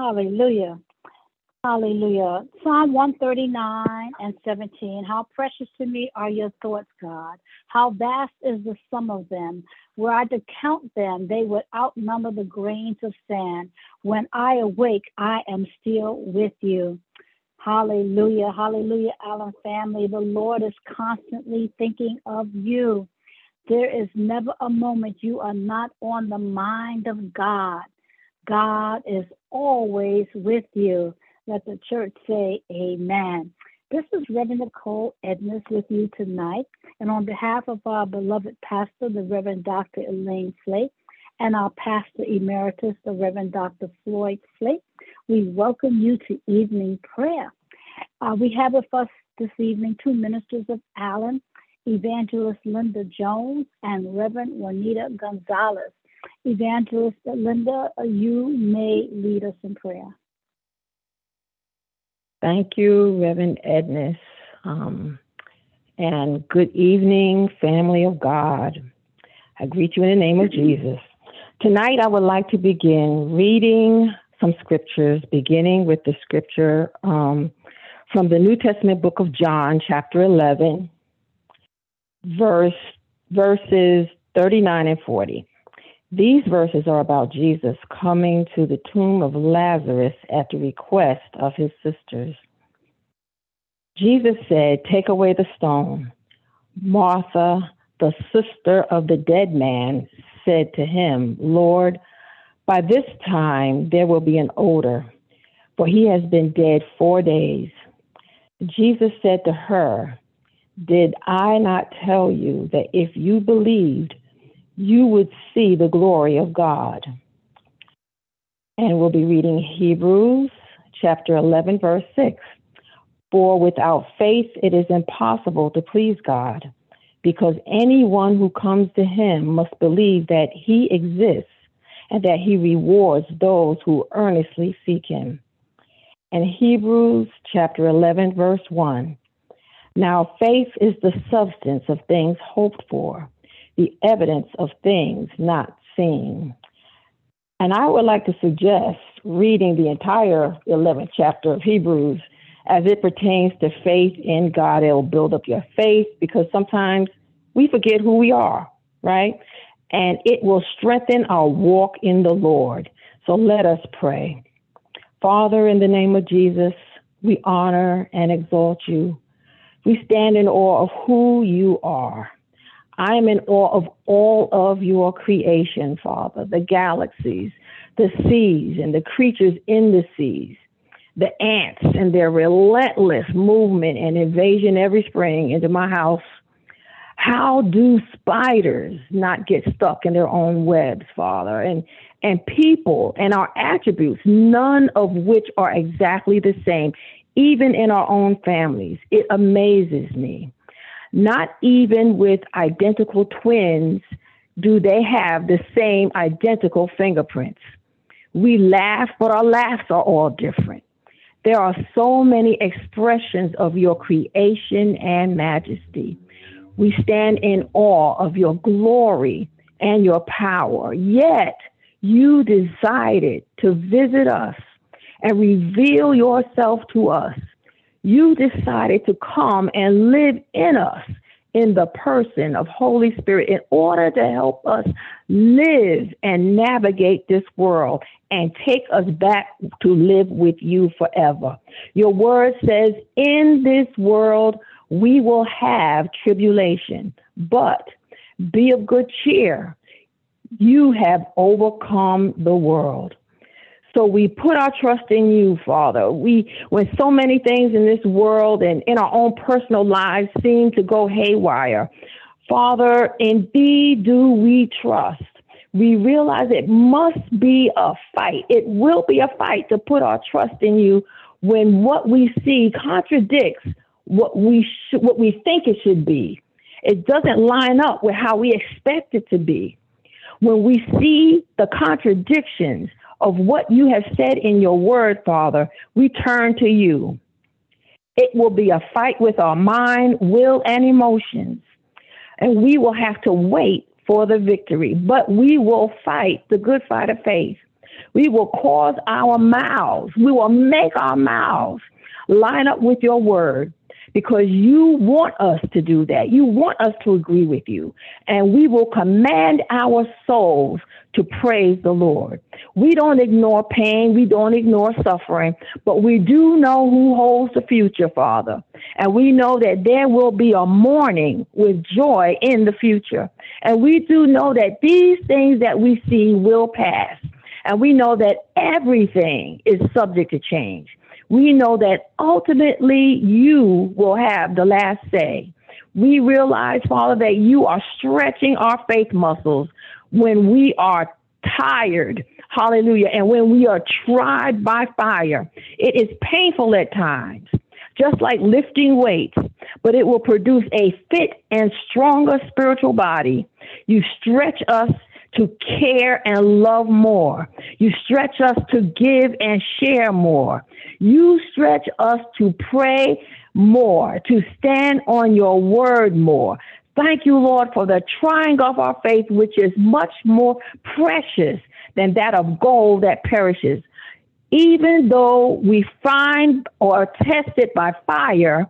Hallelujah. Hallelujah. Psalm 139 and 17. How precious to me are your thoughts, God. How vast is the sum of them. Were I to count them, they would outnumber the grains of sand. When I awake, I am still with you. Hallelujah. Hallelujah, Allen family. The Lord is constantly thinking of you. There is never a moment you are not on the mind of God. God is always with you. Let the church say amen. This is Reverend Nichole Edness with you tonight. And on behalf of our beloved pastor, the Reverend Dr. Elaine Flake, and our pastor emeritus, the Reverend Dr. Floyd Flake, we welcome you to evening prayer. Uh, we have with us this evening two ministers of Allen, Evangelist Linda Jones and Reverend Juanita Gonzalez. Evangelist Linda, you may lead us in prayer. Thank you, Reverend Edness. Um, and good evening, family of God. I greet you in the name of Jesus. Tonight, I would like to begin reading some scriptures, beginning with the scripture um, from the New Testament book of John, chapter 11, verse, verses 39 and 40. These verses are about Jesus coming to the tomb of Lazarus at the request of his sisters. Jesus said, Take away the stone. Martha, the sister of the dead man, said to him, Lord, by this time there will be an odor, for he has been dead four days. Jesus said to her, Did I not tell you that if you believed, you would see the glory of God. And we'll be reading Hebrews chapter 11, verse 6. For without faith it is impossible to please God, because anyone who comes to him must believe that he exists and that he rewards those who earnestly seek him. And Hebrews chapter 11, verse 1. Now faith is the substance of things hoped for the evidence of things not seen. And I would like to suggest reading the entire 11th chapter of Hebrews as it pertains to faith in God. It'll build up your faith because sometimes we forget who we are, right? And it will strengthen our walk in the Lord. So let us pray. Father, in the name of Jesus, we honor and exalt you. We stand in awe of who you are. I am in awe of all of your creation, Father, the galaxies, the seas, and the creatures in the seas, the ants and their relentless movement and invasion every spring into my house. How do spiders not get stuck in their own webs, Father? And and people and our attributes, none of which are exactly the same, even in our own families. It amazes me. Not even with identical twins do they have the same identical fingerprints. We laugh, but our laughs are all different. There are so many expressions of your creation and majesty. We stand in awe of your glory and your power. Yet you decided to visit us and reveal yourself to us you decided to come and live in us in the person of Holy Spirit in order to help us live and navigate this world and take us back to live with you forever. Your word says, in this world we will have tribulation, but be of good cheer. You have overcome the world. So we put our trust in you, Father. We, when so many things in this world and in our own personal lives seem to go haywire, Father, in thee do we trust. We realize it must be a fight. It will be a fight to put our trust in you when what we see contradicts what we sh- what we think it should be. It doesn't line up with how we expect it to be. When we see the contradictions, of what you have said in your word, Father, we turn to you. It will be a fight with our mind, will, and emotions. And we will have to wait for the victory, but we will fight the good fight of faith. We will cause our mouths, we will make our mouths line up with your word because you want us to do that. You want us to agree with you. And we will command our souls to praise the Lord. We don't ignore pain, we don't ignore suffering, but we do know who holds the future, Father. And we know that there will be a morning with joy in the future. And we do know that these things that we see will pass. And we know that everything is subject to change. We know that ultimately you will have the last say. We realize, Father, that you are stretching our faith muscles when we are tired. Hallelujah. And when we are tried by fire, it is painful at times, just like lifting weights, but it will produce a fit and stronger spiritual body. You stretch us to care and love more. You stretch us to give and share more. You stretch us to pray more, to stand on your word more. Thank you, Lord, for the trying of our faith, which is much more precious than that of gold that perishes. Even though we find or test it by fire,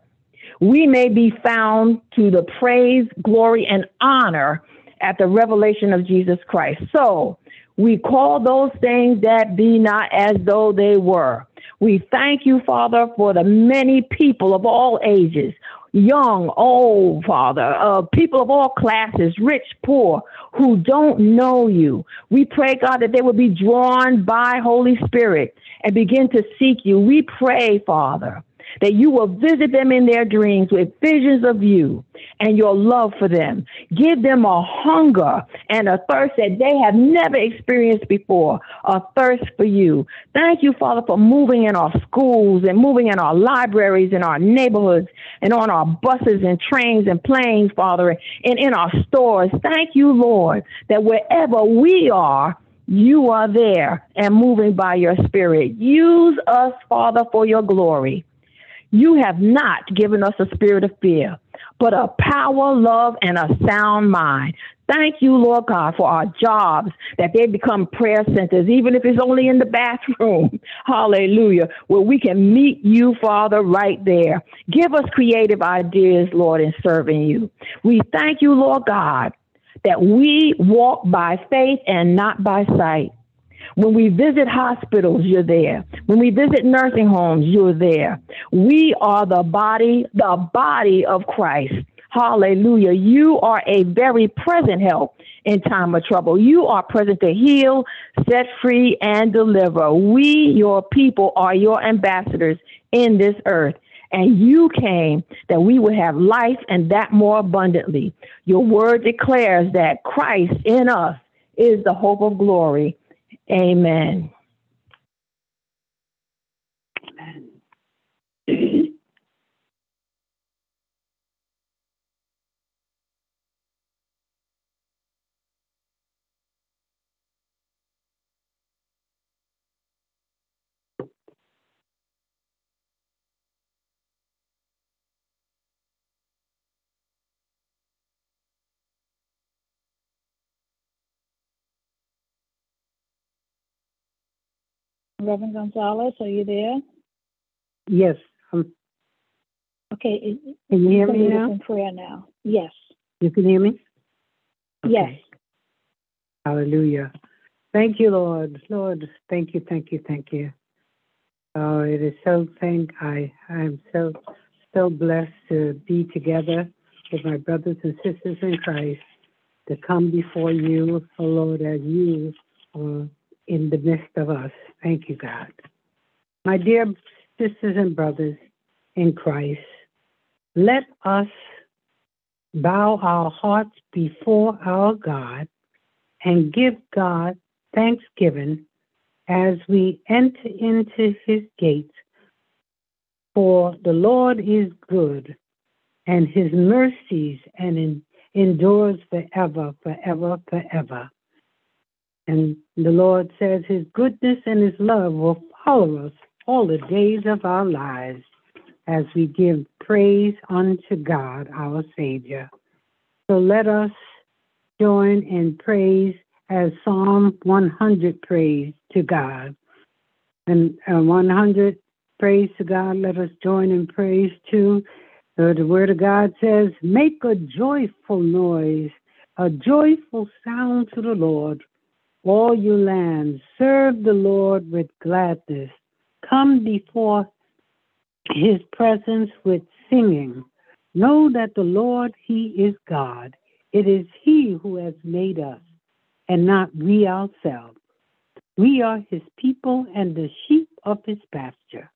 we may be found to the praise, glory, and honor at the revelation of Jesus Christ. So we call those things that be not as though they were. We thank you, Father, for the many people of all ages young, old, Father, uh, people of all classes, rich, poor, who don't know you. We pray, God, that they will be drawn by Holy Spirit and begin to seek you. We pray, Father, that you will visit them in their dreams with visions of you and your love for them. Give them a hunger and a thirst that they have never experienced before, a thirst for you. Thank you, Father, for moving in our schools and moving in our libraries, and our neighborhoods, and on our buses and trains and planes, Father, and in our stores. Thank you, Lord, that wherever we are, you are there and moving by your spirit. Use us, Father, for your glory. You have not given us a spirit of fear, but a power, love, and a sound mind. Thank you, Lord God, for our jobs, that they become prayer centers, even if it's only in the bathroom. Hallelujah. Where we can meet you, Father, right there. Give us creative ideas, Lord, in serving you. We thank you, Lord God, that we walk by faith and not by sight. When we visit hospitals, you're there. When we visit nursing homes, you're there. We are the body, the body of Christ. Hallelujah. You are a very present help in time of trouble. You are present to heal, set free, and deliver. We, your people, are your ambassadors in this earth. And you came that we would have life and that more abundantly. Your word declares that Christ in us is the hope of glory. Amen. Reverend Gonzalez, are you there? Yes. Um, Okay. can you hear me now? In prayer now. Yes. You can hear me? Yes. Hallelujah. Thank you, Lord. Lord, thank you, thank you, thank you. Oh, it is so thank I I'm so so blessed to be together with my brothers and sisters in Christ to come before you, oh Lord, as you are in the midst of us. Thank you, God. My dear sisters and brothers in Christ, let us bow our hearts before our God and give God thanksgiving as we enter into his gates. For the Lord is good, and his mercies and en- endures forever, forever, forever. And the Lord says his goodness and his love will follow us all the days of our lives as we give praise unto God, our Savior. So let us join in praise as Psalm 100 praise to God. And uh, 100 praise to God. Let us join in praise too. Uh, the Word of God says, Make a joyful noise, a joyful sound to the Lord. All you lands, serve the Lord with gladness. Come before his presence with singing. Know that the Lord, he is God. It is he who has made us, and not we ourselves. We are his people and the sheep of his pasture.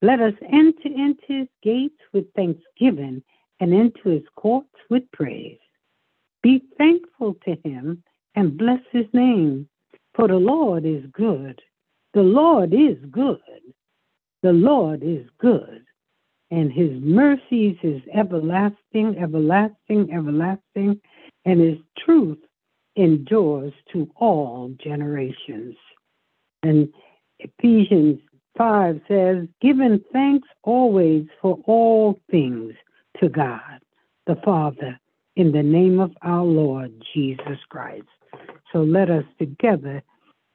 Let us enter into his gates with thanksgiving and into his courts with praise. Be thankful to him and bless his name, for the Lord is good. The Lord is good. The Lord is good, and his mercies is everlasting, everlasting, everlasting, and his truth endures to all generations. And Ephesians 5 says, giving thanks always for all things to God the Father in the name of our Lord Jesus Christ. So let us together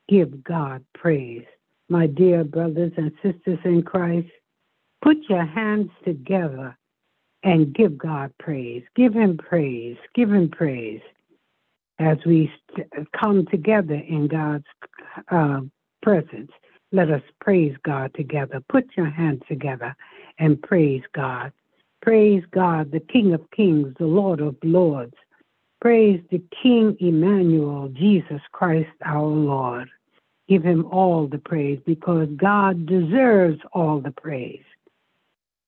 give God praise. My dear brothers and sisters in Christ, put your hands together and give God praise. Give Him praise. Give Him praise as we come together in God's uh, presence. Let us praise God together. Put your hands together and praise God. Praise God, the King of Kings, the Lord of Lords. Praise the King Emmanuel, Jesus Christ our Lord. Give him all the praise because God deserves all the praise.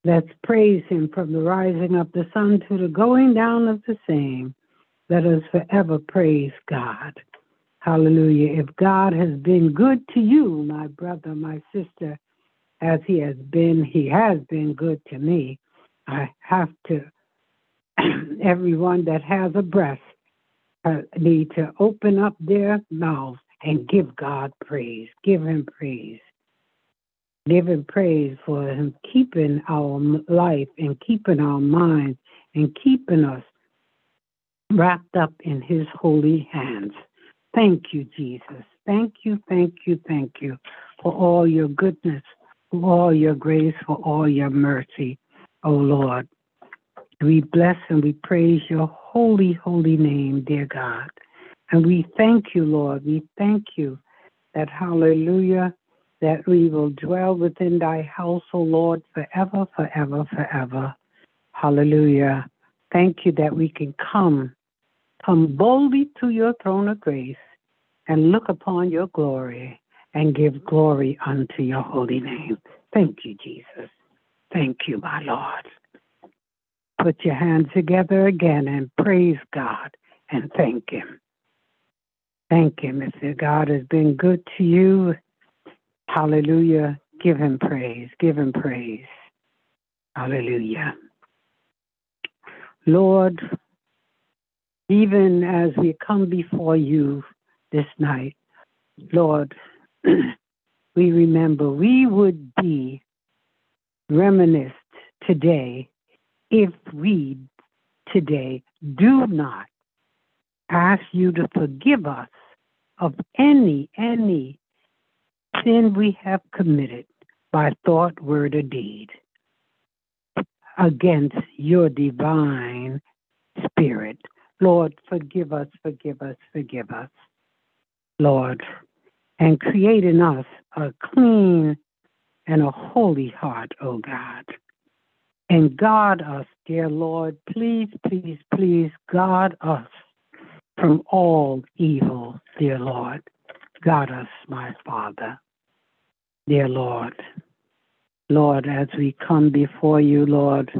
Let's praise him from the rising of the sun to the going down of the same. Let us forever praise God. Hallelujah. If God has been good to you, my brother, my sister, as he has been, he has been good to me. I have to, everyone that has a breath, uh, need to open up their mouths and give God praise. Give him praise. Give him praise for him keeping our life and keeping our minds and keeping us wrapped up in his holy hands. Thank you, Jesus. Thank you, thank you, thank you for all your goodness, for all your grace, for all your mercy, O oh Lord. We bless and we praise your holy, holy name, dear God. And we thank you, Lord. We thank you that, hallelujah, that we will dwell within thy house, O Lord, forever, forever, forever. Hallelujah. Thank you that we can come Come boldly to your throne of grace and look upon your glory and give glory unto your holy name. Thank you, Jesus. Thank you, my Lord. Put your hands together again and praise God and thank Him. Thank Him. If God has been good to you, hallelujah, give Him praise. Give Him praise. Hallelujah. Lord, even as we come before you this night, Lord, we remember we would be reminisced today if we today do not ask you to forgive us of any, any sin we have committed by thought, word, or deed against your divine spirit. Lord, forgive us, forgive us, forgive us, Lord, and create in us a clean and a holy heart, O oh God. And guard us, dear Lord. Please, please, please guard us from all evil, dear Lord. Guard us, my Father, dear Lord. Lord, as we come before you, Lord,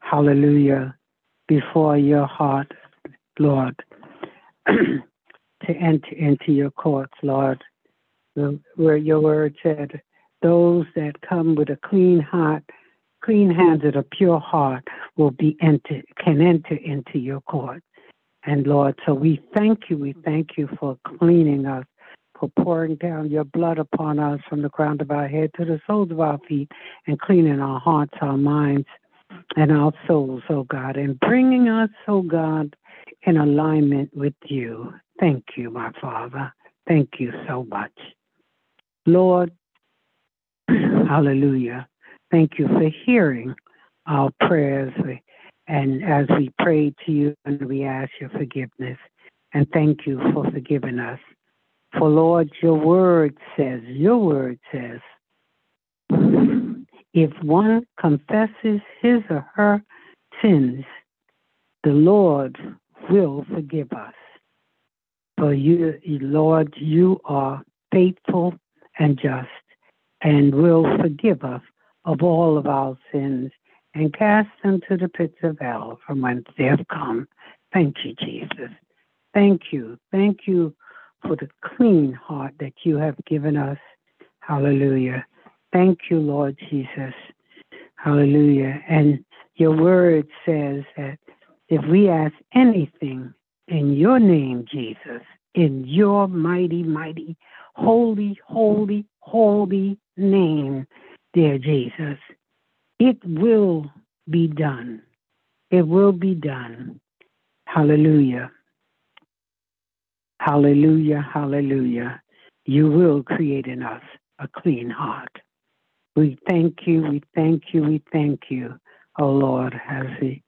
hallelujah, before your heart, Lord, to enter into your courts, Lord, where your word said, those that come with a clean heart, clean hands and a pure heart will be enter, can enter into your court. And Lord, so we thank you, we thank you for cleaning us, for pouring down your blood upon us from the crown of our head to the soles of our feet, and cleaning our hearts, our minds, and our souls, oh God, and bringing us, oh God, in alignment with you. Thank you, my Father. Thank you so much. Lord, hallelujah. Thank you for hearing our prayers. And as we pray to you and we ask your forgiveness, and thank you for forgiving us. For Lord, your word says, your word says, if one confesses his or her sins, the Lord will forgive us. For you, Lord, you are faithful and just and will forgive us of all of our sins and cast them to the pits of hell from whence they have come. Thank you, Jesus. Thank you. Thank you for the clean heart that you have given us. Hallelujah. Thank you, Lord Jesus. Hallelujah. And your word says that if we ask anything in your name, Jesus, in your mighty, mighty, holy, holy, holy name, dear Jesus, it will be done. It will be done. Hallelujah. Hallelujah. Hallelujah. You will create in us a clean heart. We thank you. We thank you. We thank you, oh Lord, as we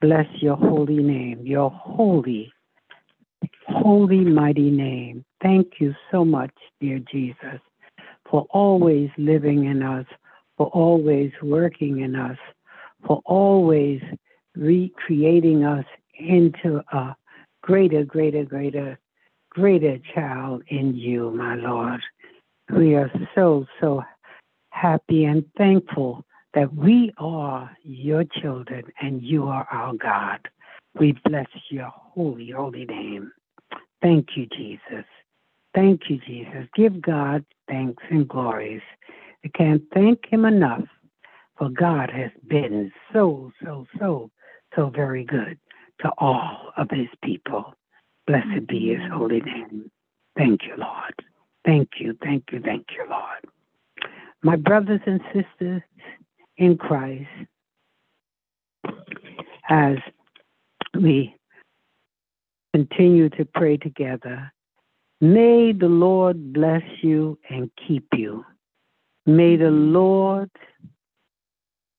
bless your holy name, your holy, holy, mighty name. Thank you so much, dear Jesus, for always living in us, for always working in us, for always recreating us into a greater, greater, greater, greater child in you, my Lord. We are so, so happy and thankful that we are your children and you are our God. We bless your holy, holy name. Thank you, Jesus. Thank you, Jesus. Give God thanks and glories. I can't thank him enough, for God has been so, so, so, so very good to all of his people. Blessed be his holy name. Thank you, Lord. Thank you, thank you, thank you, Lord. My brothers and sisters in Christ, as we continue to pray together, may the Lord bless you and keep you. May the Lord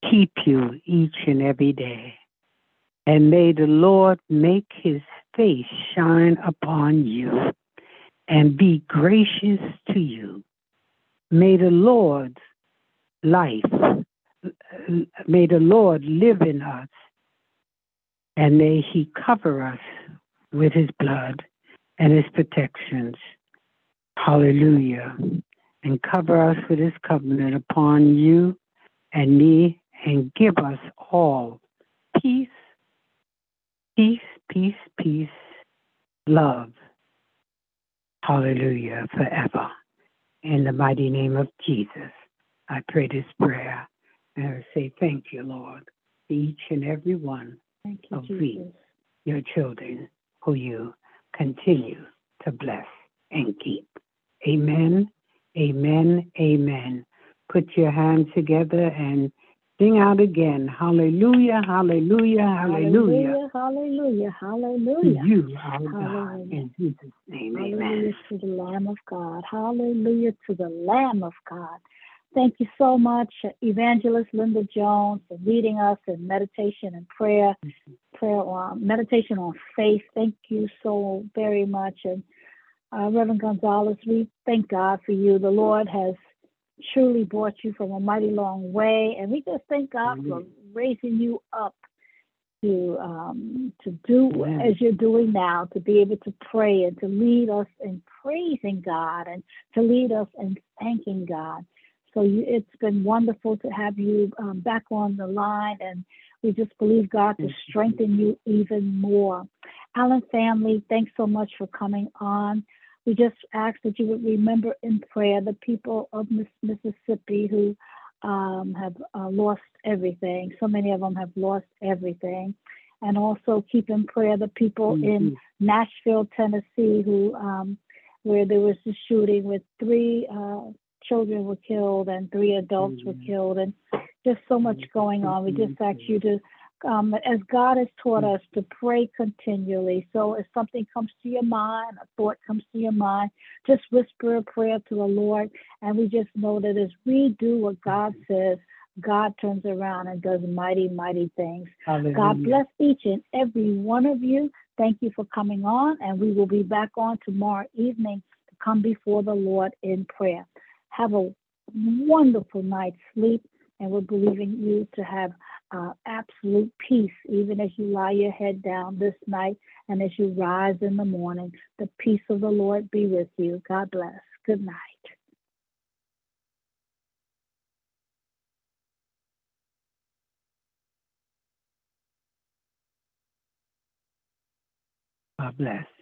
keep you each and every day. And may the Lord make his face shine upon you and be gracious to you. May the Lord's life, may the Lord live in us, and may he cover us with his blood and his protections. Hallelujah and cover us with his covenant upon you and me and give us all peace, peace, peace, peace, love. Hallelujah, forever. In the mighty name of Jesus, I pray this prayer and I say thank you, Lord, to each and every one Thank you, of Jesus. we, your children, who you continue to bless and keep. Amen Amen. Amen. Put your hands together and sing out again. Hallelujah. Hallelujah. Hallelujah. Hallelujah. To Hallelujah. you, God, Hallelujah. in Jesus' name. Hallelujah Amen. to the Lamb of God. Hallelujah to the Lamb of God. Thank you so much, Evangelist Linda Jones, for leading us in meditation and prayer, prayer on meditation on faith. Thank you so very much. And uh, Reverend Gonzalez, we thank God for you. The Lord has truly brought you from a mighty long way, and we just thank God for raising you up to um, to do Amen. as you're doing now, to be able to pray and to lead us in praising God and to lead us in thanking God. So you, it's been wonderful to have you um, back on the line, and we just believe God to strengthen you even more. Allen family, thanks so much for coming on. We just ask that you would remember in prayer the people of Miss- Mississippi who um, have uh, lost everything. So many of them have lost everything. And also keep in prayer the people in Mhm. Nashville, Tennessee, who um, where there was the shooting with three uh, children were killed and three adults were Mhm. killed, and just so much going on. We just ask you to um, as God has taught us to pray continually. So if something comes to your mind, a thought comes to your mind, just whisper a prayer to the Lord. And we just know that as we do what God says, God turns around and does mighty, mighty things. Hallelujah. God bless each and every one of you. Thank you for coming on, and we will be back on tomorrow evening to come before the Lord in prayer. Have a wonderful night's sleep, and we're believing you to have uh, absolute peace, even as you lie your head down this night and as you rise in the morning. The peace of the Lord be with you. God bless. Good night. God bless.